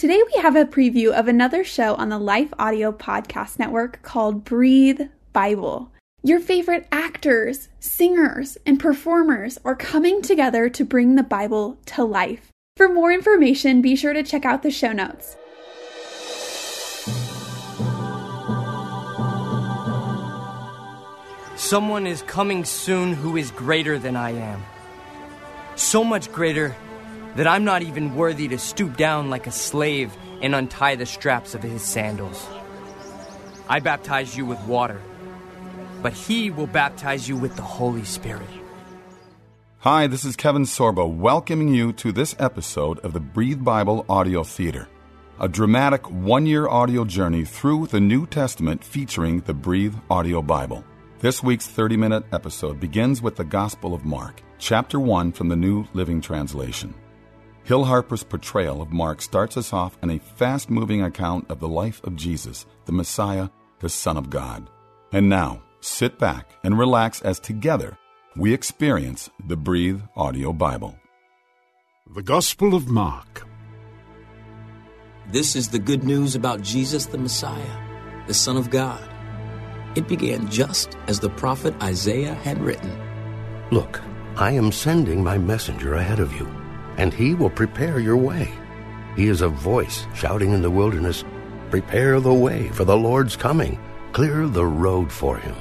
Today we have a preview of another show on the Life Audio Podcast Network called Breathe Bible. Your favorite actors, singers, and performers are coming together to bring the Bible to life. For more information, be sure to check out the show notes. Someone is coming soon who is greater than I am. So much greater that I'm not even worthy to stoop down like a slave and untie the straps of his sandals. I baptize you with water, but he will baptize you with the Holy Spirit. Hi, this is Kevin Sorbo welcoming you to this episode of the Breathe Bible Audio Theater, a dramatic one year audio journey through the New Testament featuring the Breathe Audio Bible. This week's 30 minute episode begins with the Gospel of Mark, chapter 1 from the New Living Translation. Hill Harper's portrayal of Mark starts us off in a fast moving account of the life of Jesus, the Messiah, the Son of God. And now, sit back and relax as together we experience the Breathe Audio Bible. The Gospel of Mark. This is the good news about Jesus the Messiah, the Son of God. It began just as the prophet Isaiah had written Look, I am sending my messenger ahead of you, and he will prepare your way. He is a voice shouting in the wilderness, Prepare the way for the Lord's coming, clear the road for him.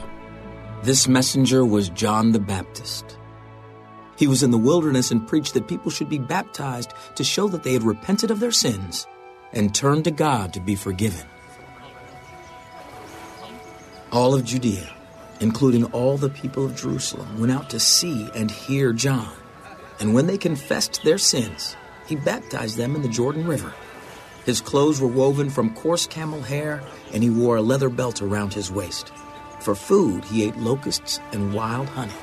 This messenger was John the Baptist. He was in the wilderness and preached that people should be baptized to show that they had repented of their sins and turned to God to be forgiven. All of Judea, including all the people of Jerusalem, went out to see and hear John. And when they confessed their sins, he baptized them in the Jordan River. His clothes were woven from coarse camel hair, and he wore a leather belt around his waist. For food, he ate locusts and wild honey.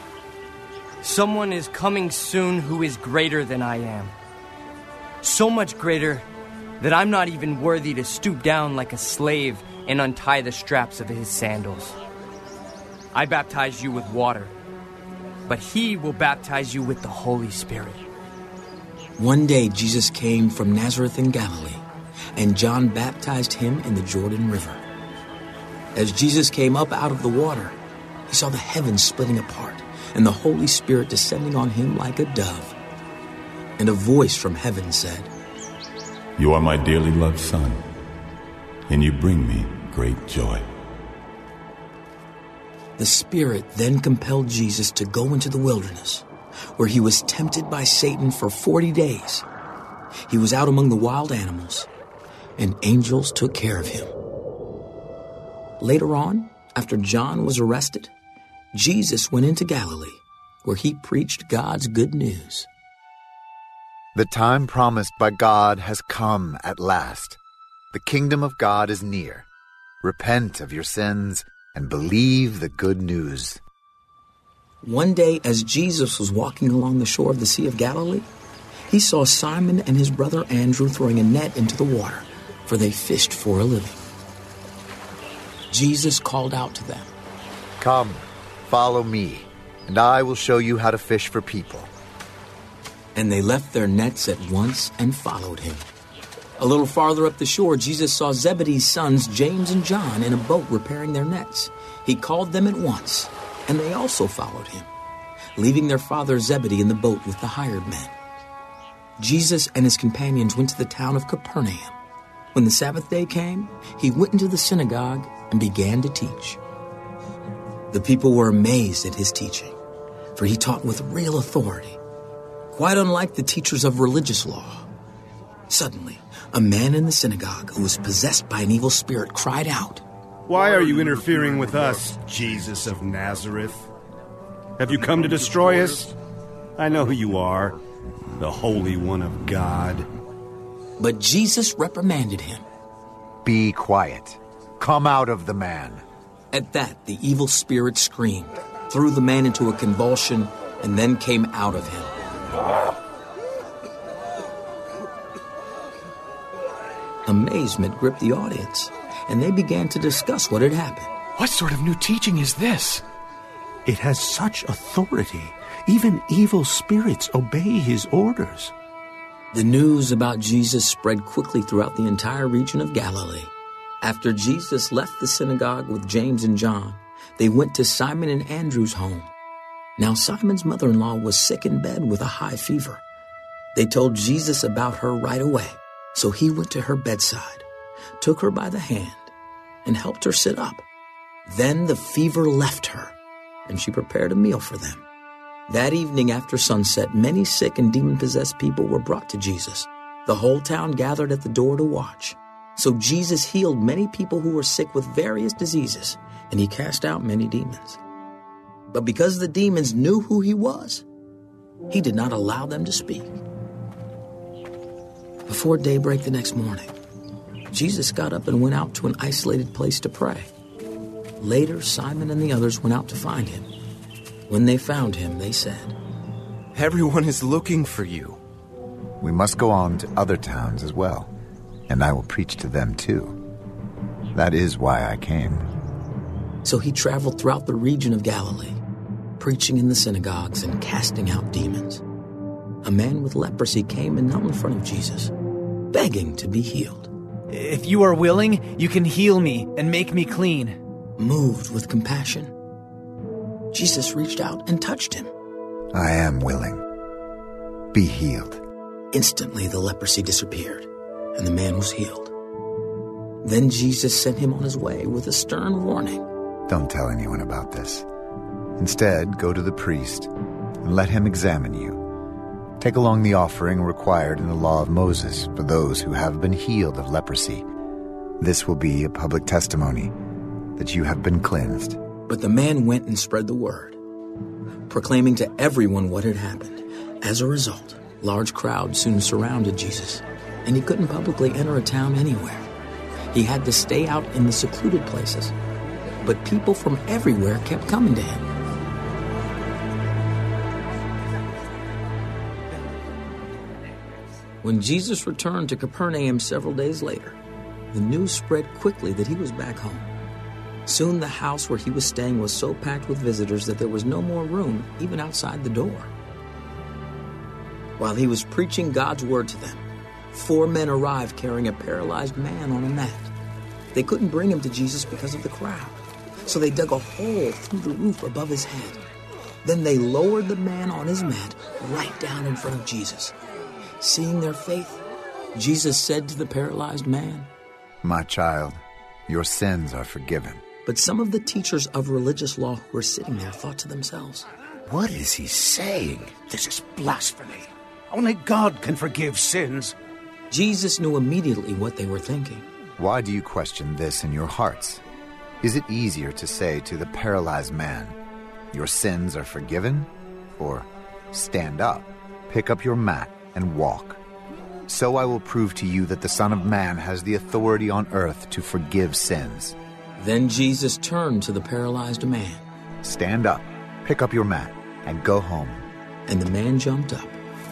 Someone is coming soon who is greater than I am. So much greater that I'm not even worthy to stoop down like a slave and untie the straps of his sandals. I baptize you with water, but he will baptize you with the Holy Spirit. One day, Jesus came from Nazareth in Galilee, and John baptized him in the Jordan River. As Jesus came up out of the water, he saw the heavens splitting apart and the Holy Spirit descending on him like a dove. And a voice from heaven said, You are my dearly loved Son, and you bring me great joy. The Spirit then compelled Jesus to go into the wilderness, where he was tempted by Satan for 40 days. He was out among the wild animals, and angels took care of him. Later on, after John was arrested, Jesus went into Galilee, where he preached God's good news. The time promised by God has come at last. The kingdom of God is near. Repent of your sins and believe the good news. One day, as Jesus was walking along the shore of the Sea of Galilee, he saw Simon and his brother Andrew throwing a net into the water, for they fished for a living. Jesus called out to them, Come, follow me, and I will show you how to fish for people. And they left their nets at once and followed him. A little farther up the shore, Jesus saw Zebedee's sons, James and John, in a boat repairing their nets. He called them at once, and they also followed him, leaving their father Zebedee in the boat with the hired men. Jesus and his companions went to the town of Capernaum. When the Sabbath day came, he went into the synagogue and began to teach. The people were amazed at his teaching, for he taught with real authority, quite unlike the teachers of religious law. Suddenly, a man in the synagogue who was possessed by an evil spirit cried out, Why are you interfering with us, Jesus of Nazareth? Have you come to destroy us? I know who you are, the Holy One of God. But Jesus reprimanded him. Be quiet. Come out of the man. At that, the evil spirit screamed, threw the man into a convulsion, and then came out of him. Amazement gripped the audience, and they began to discuss what had happened. What sort of new teaching is this? It has such authority. Even evil spirits obey his orders. The news about Jesus spread quickly throughout the entire region of Galilee. After Jesus left the synagogue with James and John, they went to Simon and Andrew's home. Now, Simon's mother in law was sick in bed with a high fever. They told Jesus about her right away, so he went to her bedside, took her by the hand, and helped her sit up. Then the fever left her, and she prepared a meal for them. That evening after sunset, many sick and demon possessed people were brought to Jesus. The whole town gathered at the door to watch. So Jesus healed many people who were sick with various diseases, and he cast out many demons. But because the demons knew who he was, he did not allow them to speak. Before daybreak the next morning, Jesus got up and went out to an isolated place to pray. Later, Simon and the others went out to find him. When they found him, they said, Everyone is looking for you. We must go on to other towns as well, and I will preach to them too. That is why I came. So he traveled throughout the region of Galilee, preaching in the synagogues and casting out demons. A man with leprosy came and knelt in front of Jesus, begging to be healed. If you are willing, you can heal me and make me clean. Moved with compassion, Jesus reached out and touched him. I am willing. Be healed. Instantly, the leprosy disappeared, and the man was healed. Then Jesus sent him on his way with a stern warning Don't tell anyone about this. Instead, go to the priest and let him examine you. Take along the offering required in the law of Moses for those who have been healed of leprosy. This will be a public testimony that you have been cleansed. But the man went and spread the word, proclaiming to everyone what had happened. As a result, large crowds soon surrounded Jesus, and he couldn't publicly enter a town anywhere. He had to stay out in the secluded places. But people from everywhere kept coming to him. When Jesus returned to Capernaum several days later, the news spread quickly that he was back home. Soon the house where he was staying was so packed with visitors that there was no more room even outside the door. While he was preaching God's word to them, four men arrived carrying a paralyzed man on a mat. They couldn't bring him to Jesus because of the crowd, so they dug a hole through the roof above his head. Then they lowered the man on his mat right down in front of Jesus. Seeing their faith, Jesus said to the paralyzed man, My child, your sins are forgiven. But some of the teachers of religious law who were sitting there thought to themselves, What is he saying? This is blasphemy. Only God can forgive sins. Jesus knew immediately what they were thinking. Why do you question this in your hearts? Is it easier to say to the paralyzed man, Your sins are forgiven? Or, Stand up, pick up your mat, and walk. So I will prove to you that the Son of Man has the authority on earth to forgive sins. Then Jesus turned to the paralyzed man. Stand up, pick up your mat, and go home. And the man jumped up,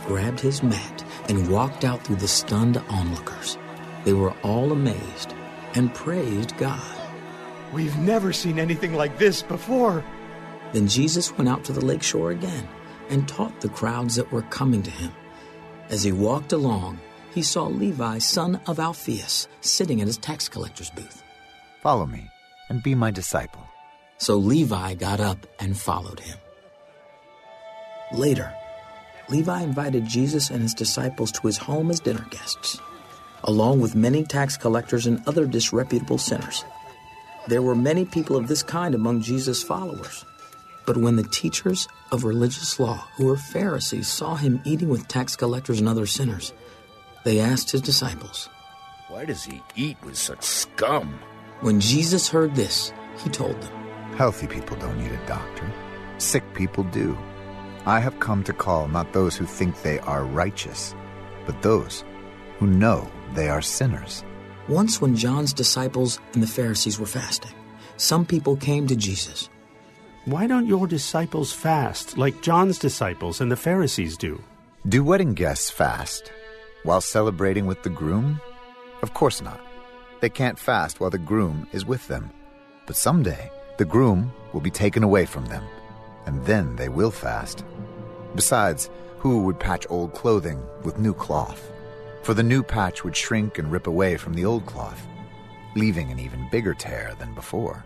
grabbed his mat, and walked out through the stunned onlookers. They were all amazed and praised God. We've never seen anything like this before. Then Jesus went out to the lake shore again and taught the crowds that were coming to him. As he walked along, he saw Levi, son of Alphaeus, sitting at his tax collector's booth. Follow me and be my disciple. So Levi got up and followed him. Later, Levi invited Jesus and his disciples to his home as dinner guests, along with many tax collectors and other disreputable sinners. There were many people of this kind among Jesus' followers. But when the teachers of religious law, who were Pharisees, saw him eating with tax collectors and other sinners, they asked his disciples, Why does he eat with such scum? When Jesus heard this, he told them, Healthy people don't need a doctor, sick people do. I have come to call not those who think they are righteous, but those who know they are sinners. Once, when John's disciples and the Pharisees were fasting, some people came to Jesus. Why don't your disciples fast like John's disciples and the Pharisees do? Do wedding guests fast while celebrating with the groom? Of course not. They can't fast while the groom is with them. But someday, the groom will be taken away from them, and then they will fast. Besides, Who would patch old clothing with new cloth? For the new patch would shrink and rip away from the old cloth, leaving an even bigger tear than before.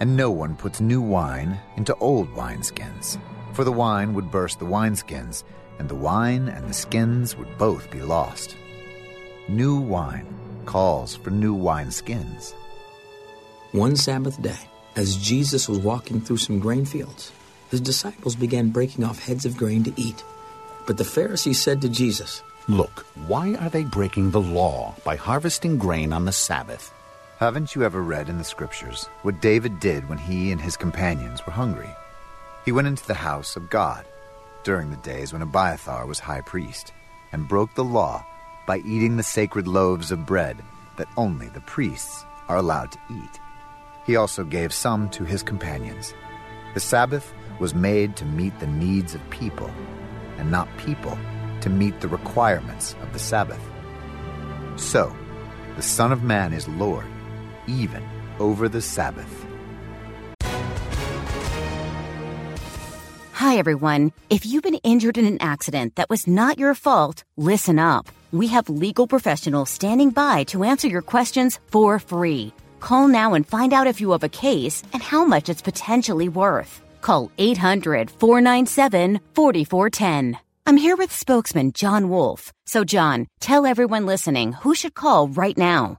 And no one puts new wine into old wineskins, for the wine would burst the wineskins, and the wine and the skins would both be lost. New wine calls for new wineskins. One Sabbath day, as Jesus was walking through some grain fields, his disciples began breaking off heads of grain to eat. But the Pharisees said to Jesus, Look, why are they breaking the law by harvesting grain on the Sabbath? Haven't you ever read in the scriptures what David did when he and his companions were hungry? He went into the house of God during the days when Abiathar was high priest and broke the law by eating the sacred loaves of bread that only the priests are allowed to eat. He also gave some to his companions. The Sabbath was made to meet the needs of people, and not people to meet the requirements of the Sabbath. So, the Son of Man is Lord, even over the Sabbath. Hi, everyone. If you've been injured in an accident that was not your fault, listen up. We have legal professionals standing by to answer your questions for free. Call now and find out if you have a case and how much it's potentially worth. Call 800 497 4410. I'm here with spokesman John Wolf. So, John, tell everyone listening who should call right now.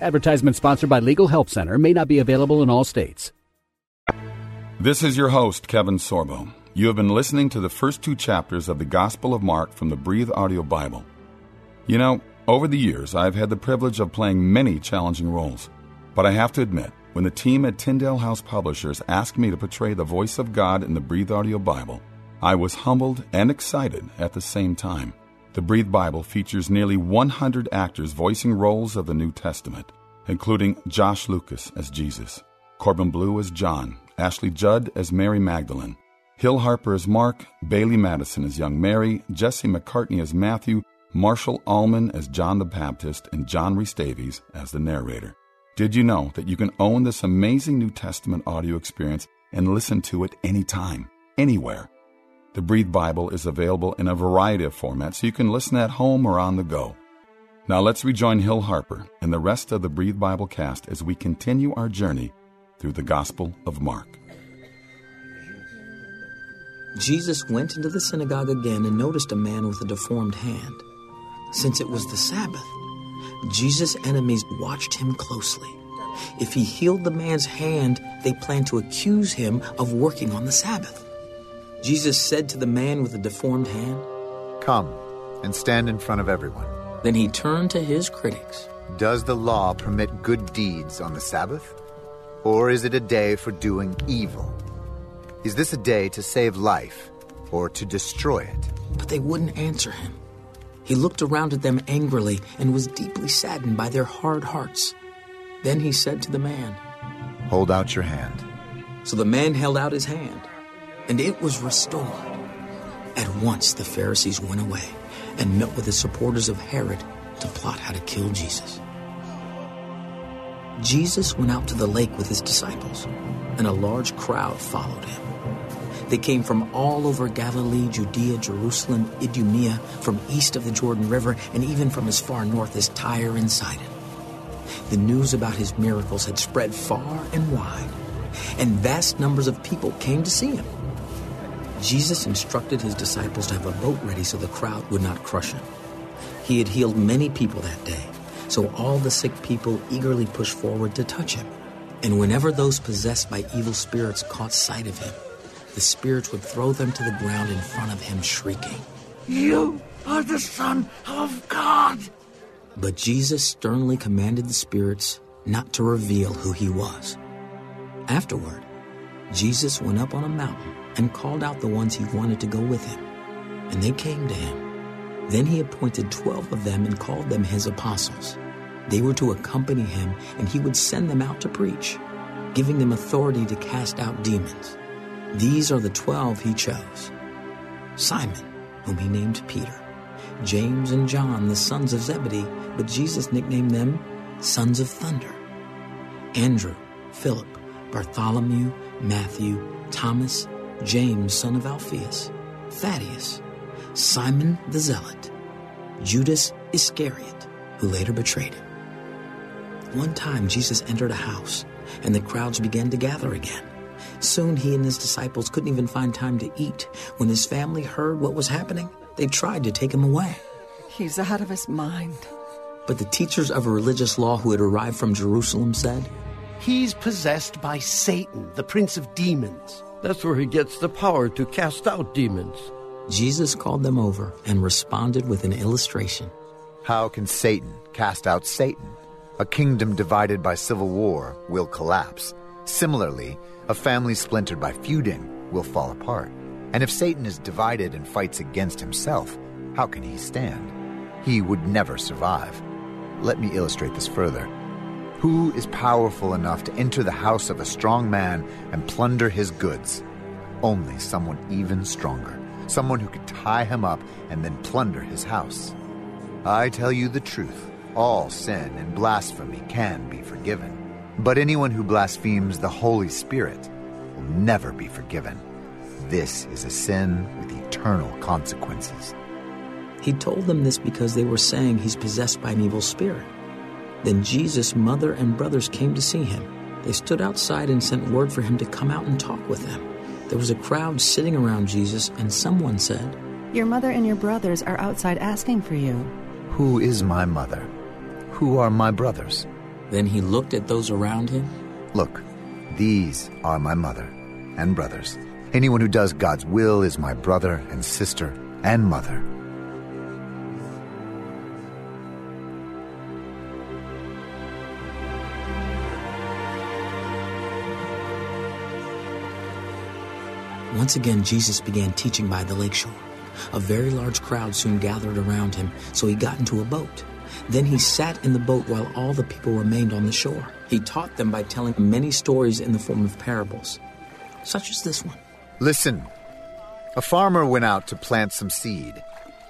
Advertisement sponsored by Legal Help Center may not be available in all states. This is your host, Kevin Sorbo. You have been listening to the first two chapters of the Gospel of Mark from the Breathe Audio Bible. You know, over the years, I've had the privilege of playing many challenging roles. But I have to admit, when the team at Tyndale House Publishers asked me to portray the voice of God in the Breathe Audio Bible, I was humbled and excited at the same time. The Breathe Bible features nearly 100 actors voicing roles of the New Testament, including Josh Lucas as Jesus, Corbin Bleu as John, Ashley Judd as Mary Magdalene, Hill Harper as Mark, Bailee Madison as young Mary, Jesse McCartney as Matthew, Marshall Allman as John the Baptist, and John Rhys-Davies as the narrator. Did you know that you can own this amazing New Testament audio experience and listen to it anytime, anywhere? The Breathe Bible is available in a variety of formats so you can listen at home or on the go. Now let's rejoin Hill Harper and the rest of the Breathe Bible cast as we continue our journey through the Gospel of Mark. Jesus went into the synagogue again and noticed a man with a deformed hand. Since it was the Sabbath, Jesus' enemies watched him closely. If he healed the man's hand, they planned to accuse him of working on the Sabbath. Jesus said to the man with the deformed hand, Come and stand in front of everyone. Then he turned to his critics. Does the law permit good deeds on the Sabbath? Or is it a day for doing evil? Is this a day to save life or to destroy it? But they wouldn't answer him. He looked around at them angrily and was deeply saddened by their hard hearts. Then he said to the man, Hold out your hand. So the man held out his hand, and it was restored. At once the Pharisees went away and met with the supporters of Herod to plot how to kill Jesus. Jesus went out to the lake with his disciples, and a large crowd followed him. They came from all over Galilee, Judea, Jerusalem, Idumea, from east of the Jordan River, and even from as far north as Tyre and Sidon. The news about his miracles had spread far and wide, and vast numbers of people came to see him. Jesus instructed his disciples to have a boat ready so the crowd would not crush him. He had healed many people that day, so all the sick people eagerly pushed forward to touch him. And whenever those possessed by evil spirits caught sight of him, the spirits would throw them to the ground in front of him, shrieking, You are the Son of God! But Jesus sternly commanded the spirits not to reveal who he was. Afterward, Jesus went up on a mountain and called out the ones he wanted to go with him. And they came to him. Then he appointed twelve of them and called them his apostles. They were to accompany him, and he would send them out to preach, giving them authority to cast out demons. These are the twelve he chose Simon, whom he named Peter, James and John, the sons of Zebedee, but Jesus nicknamed them sons of thunder, Andrew, Philip, Bartholomew, Matthew, Thomas, James, son of Alphaeus, Thaddeus, Simon the Zealot, Judas Iscariot, who later betrayed him. One time Jesus entered a house, and the crowds began to gather again. Soon he and his disciples couldn't even find time to eat. When his family heard what was happening, they tried to take him away. He's out of his mind. But the teachers of a religious law who had arrived from Jerusalem said, He's possessed by Satan, the prince of demons. That's where he gets the power to cast out demons. Jesus called them over and responded with an illustration. How can Satan cast out Satan? A kingdom divided by civil war will collapse. Similarly, a family splintered by feuding will fall apart. And if Satan is divided and fights against himself, how can he stand? He would never survive. Let me illustrate this further. Who is powerful enough to enter the house of a strong man and plunder his goods? Only someone even stronger. Someone who could tie him up and then plunder his house. I tell you the truth all sin and blasphemy can be forgiven. But anyone who blasphemes the Holy Spirit will never be forgiven. This is a sin with eternal consequences. He told them this because they were saying he's possessed by an evil spirit. Then Jesus' mother and brothers came to see him. They stood outside and sent word for him to come out and talk with them. There was a crowd sitting around Jesus, and someone said, Your mother and your brothers are outside asking for you. Who is my mother? Who are my brothers? Then he looked at those around him. Look, these are my mother and brothers. Anyone who does God's will is my brother and sister and mother. Once again, Jesus began teaching by the lakeshore. A very large crowd soon gathered around him, so he got into a boat. Then he sat in the boat while all the people remained on the shore. He taught them by telling many stories in the form of parables, such as this one. Listen. A farmer went out to plant some seed.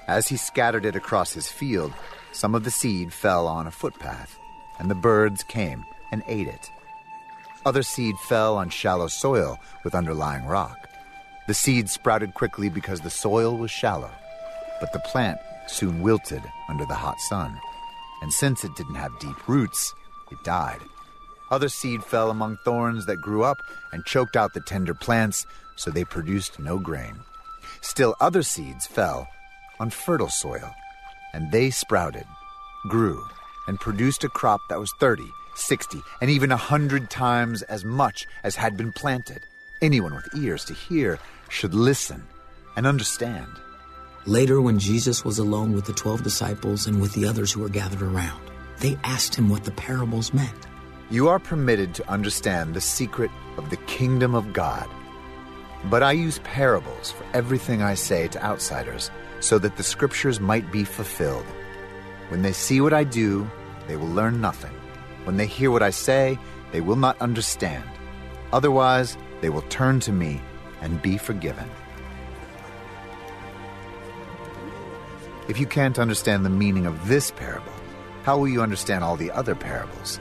As he scattered it across his field, some of the seed fell on a footpath, and the birds came and ate it. Other seed fell on shallow soil with underlying rock. The seed sprouted quickly because the soil was shallow, but the plant soon wilted under the hot sun. And since it didn't have deep roots, it died. Other seed fell among thorns that grew up and choked out the tender plants, so they produced no grain. Still, other seeds fell on fertile soil, and they sprouted, grew, and produced a crop that was 30, 60, and even a hundred times as much as had been planted. Anyone with ears to hear should listen and understand. Later, when Jesus was alone with the twelve disciples and with the others who were gathered around, they asked him what the parables meant. You are permitted to understand the secret of the kingdom of God. But I use parables for everything I say to outsiders, so that the scriptures might be fulfilled. When they see what I do, they will learn nothing. When they hear what I say, they will not understand. Otherwise, they will turn to me and be forgiven. If you can't understand the meaning of this parable, how will you understand all the other parables?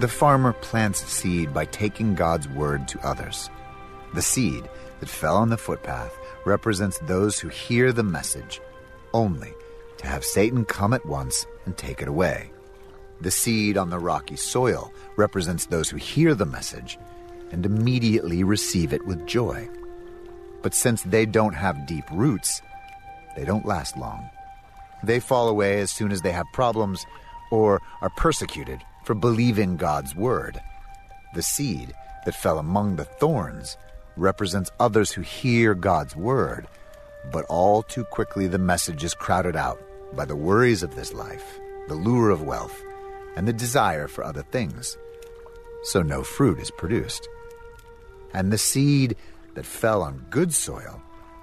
The farmer plants seed by taking God's word to others. The seed that fell on the footpath represents those who hear the message, only to have Satan come at once and take it away. The seed on the rocky soil represents those who hear the message and immediately receive it with joy. But since they don't have deep roots, they don't last long. They fall away as soon as they have problems or are persecuted for believing God's word. The seed that fell among the thorns represents others who hear God's word, but all too quickly the message is crowded out by the worries of this life, the lure of wealth, and the desire for other things. So no fruit is produced. And the seed that fell on good soil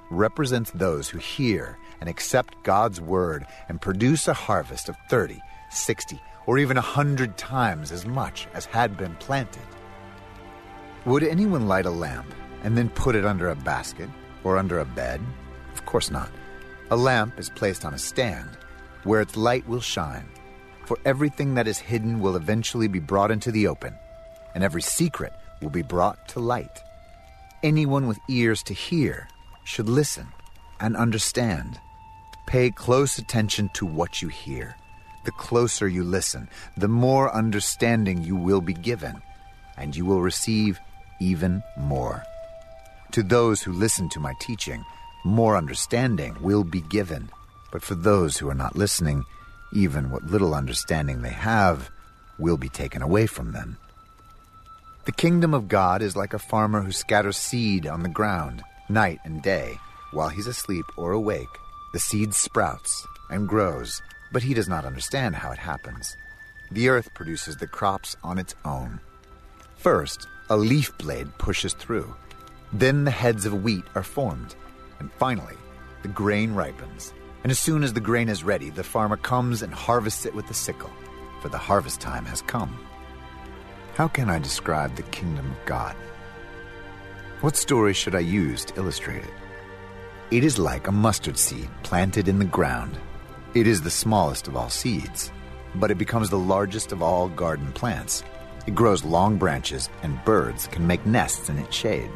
represents those who hear and accept God's word and produce a harvest of 30, 60, or even a hundred times as much as had been planted. Would anyone light a lamp and then put it under a basket or under a bed? Of course not. A lamp is placed on a stand where its light will shine. For everything that is hidden will eventually be brought into the open, and every secret will be brought to light. Anyone with ears to hear should listen and understand. Pay close attention to what you hear. The closer you listen, the more understanding you will be given, and you will receive even more. To those who listen to my teaching, more understanding will be given. But for those who are not listening, even what little understanding they have will be taken away from them. The kingdom of God is like a farmer who scatters seed on the ground night and day. While he's asleep or awake, the seed sprouts and grows, but he does not understand how it happens. The earth produces the crops on its own. First, a leaf blade pushes through. Then the heads of wheat are formed. And finally, the grain ripens. And as soon as the grain is ready, the farmer comes and harvests it with the sickle, for the harvest time has come. How can I describe the kingdom of God? What story should I use to illustrate it? It is like a mustard seed planted in the ground. It is the smallest of all seeds, but it becomes the largest of all garden plants. It grows long branches, and birds can make nests in its shade.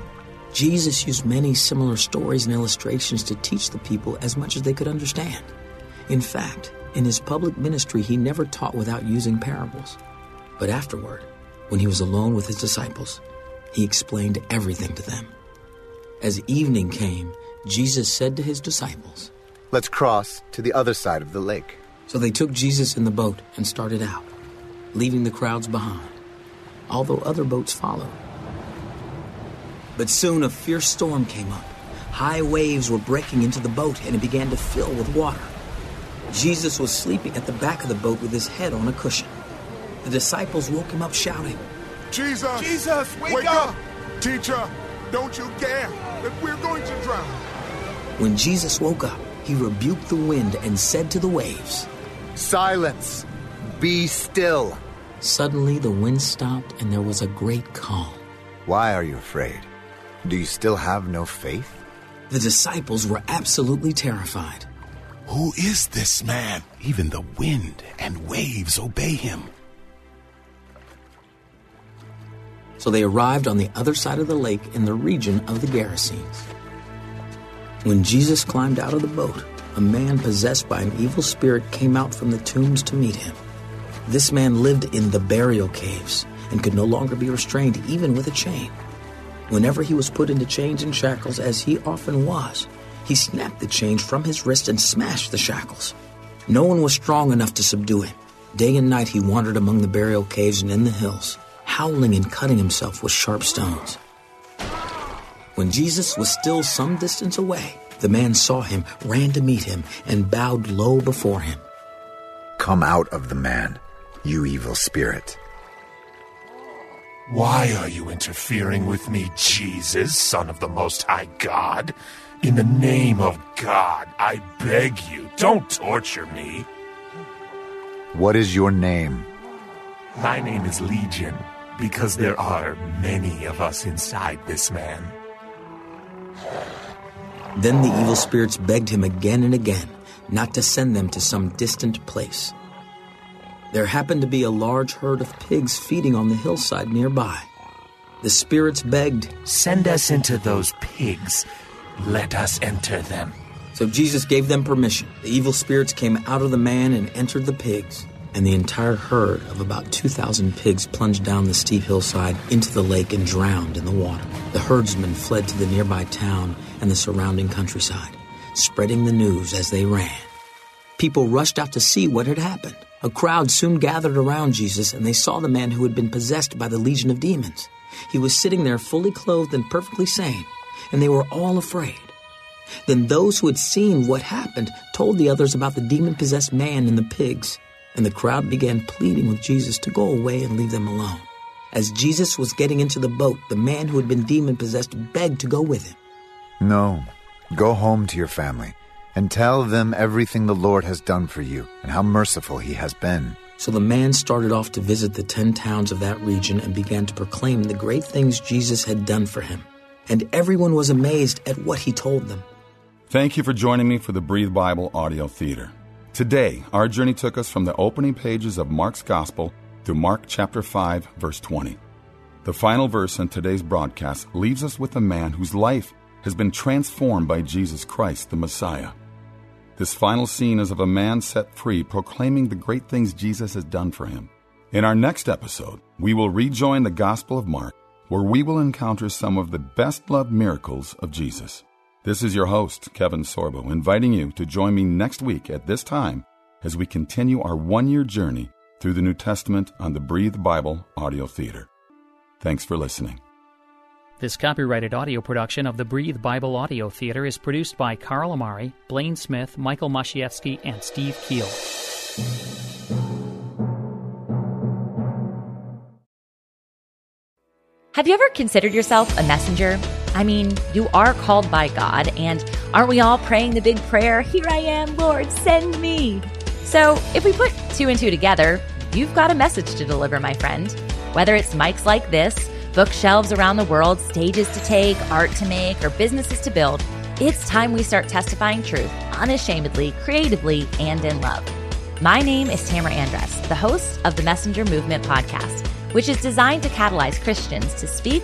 Jesus used many similar stories and illustrations to teach the people as much as they could understand. In fact, in his public ministry, he never taught without using parables. But afterward, when he was alone with his disciples, he explained everything to them. As evening came, Jesus said to his disciples, Let's cross to the other side of the lake. So they took Jesus in the boat and started out, leaving the crowds behind, although other boats followed. But soon a fierce storm came up. High waves were breaking into the boat and it began to fill with water. Jesus was sleeping at the back of the boat with his head on a cushion. The disciples woke him up shouting, Jesus! Jesus, wake, wake up! up! Teacher, don't you dare! That we're going to drown! When Jesus woke up, he rebuked the wind and said to the waves, Silence! Be still! Suddenly the wind stopped and there was a great calm. Why are you afraid? Do you still have no faith? The disciples were absolutely terrified. Who is this man? Even the wind and waves obey him. So they arrived on the other side of the lake in the region of the Gerasenes. When Jesus climbed out of the boat, a man possessed by an evil spirit came out from the tombs to meet him. This man lived in the burial caves and could no longer be restrained even with a chain. Whenever he was put into chains and shackles, as he often was, he snapped the chains from his wrist and smashed the shackles. No one was strong enough to subdue him. Day and night he wandered among the burial caves and in the hills, howling and cutting himself with sharp stones. When Jesus was still some distance away, the man saw him, ran to meet him, and bowed low before him. Come out of the man, you evil spirit. Why are you interfering with me, Jesus, Son of the Most High God? In the name of God, I beg you, don't torture me. What is your name? My name is Legion, because there are many of us inside this man. Then the evil spirits begged him again and again not to send them to some distant place. There happened to be a large herd of pigs feeding on the hillside nearby. The spirits begged, Send us into those pigs. Let us enter them. So Jesus gave them permission. The evil spirits came out of the man and entered the pigs, and the entire herd of about 2,000 pigs plunged down the steep hillside into the lake and drowned in the water. The herdsmen fled to the nearby town and the surrounding countryside, spreading the news as they ran. People rushed out to see what had happened. A crowd soon gathered around Jesus, and they saw the man who had been possessed by the legion of demons. He was sitting there fully clothed and perfectly sane, and they were all afraid. Then those who had seen what happened told the others about the demon possessed man and the pigs, and the crowd began pleading with Jesus to go away and leave them alone. As Jesus was getting into the boat, the man who had been demon possessed begged to go with him. No, Go home to your family and tell them everything the Lord has done for you and how merciful he has been. So the man started off to visit the ten towns of that region and began to proclaim the great things Jesus had done for him. And everyone was amazed at what he told them. Thank you for joining me for the Breathe Bible Audio Theater. Today, our journey took us from the opening pages of Mark's Gospel to Mark chapter 5, verse 20. The final verse in today's broadcast leaves us with a man whose life has been transformed by Jesus Christ, the Messiah. This final scene is of a man set free proclaiming the great things Jesus has done for him. In our next episode, we will rejoin the Gospel of Mark, where we will encounter some of the best loved miracles of Jesus. This is your host, Kevin Sorbo, inviting you to join me next week at this time as we continue our one year journey through the New Testament on the Breathe Bible Audio Theater. Thanks for listening. This copyrighted audio production of the Breathe Bible Audio Theater is produced by Carl Amari, Blaine Smith, Michael Mashievsky, and Steve Keel. Have you ever considered yourself a messenger? I mean, you are called by God, and aren't we all praying the big prayer, Here I am, Lord, send me? So, if we put two and two together, you've got a message to deliver, my friend. Whether it's mics like this, bookshelves around the world, stages to take, art to make, or businesses to build, it's time we start testifying truth unashamedly, creatively, and in love. My name is Tamara Andress, the host of the Messenger Movement podcast, which is designed to catalyze Christians to speak,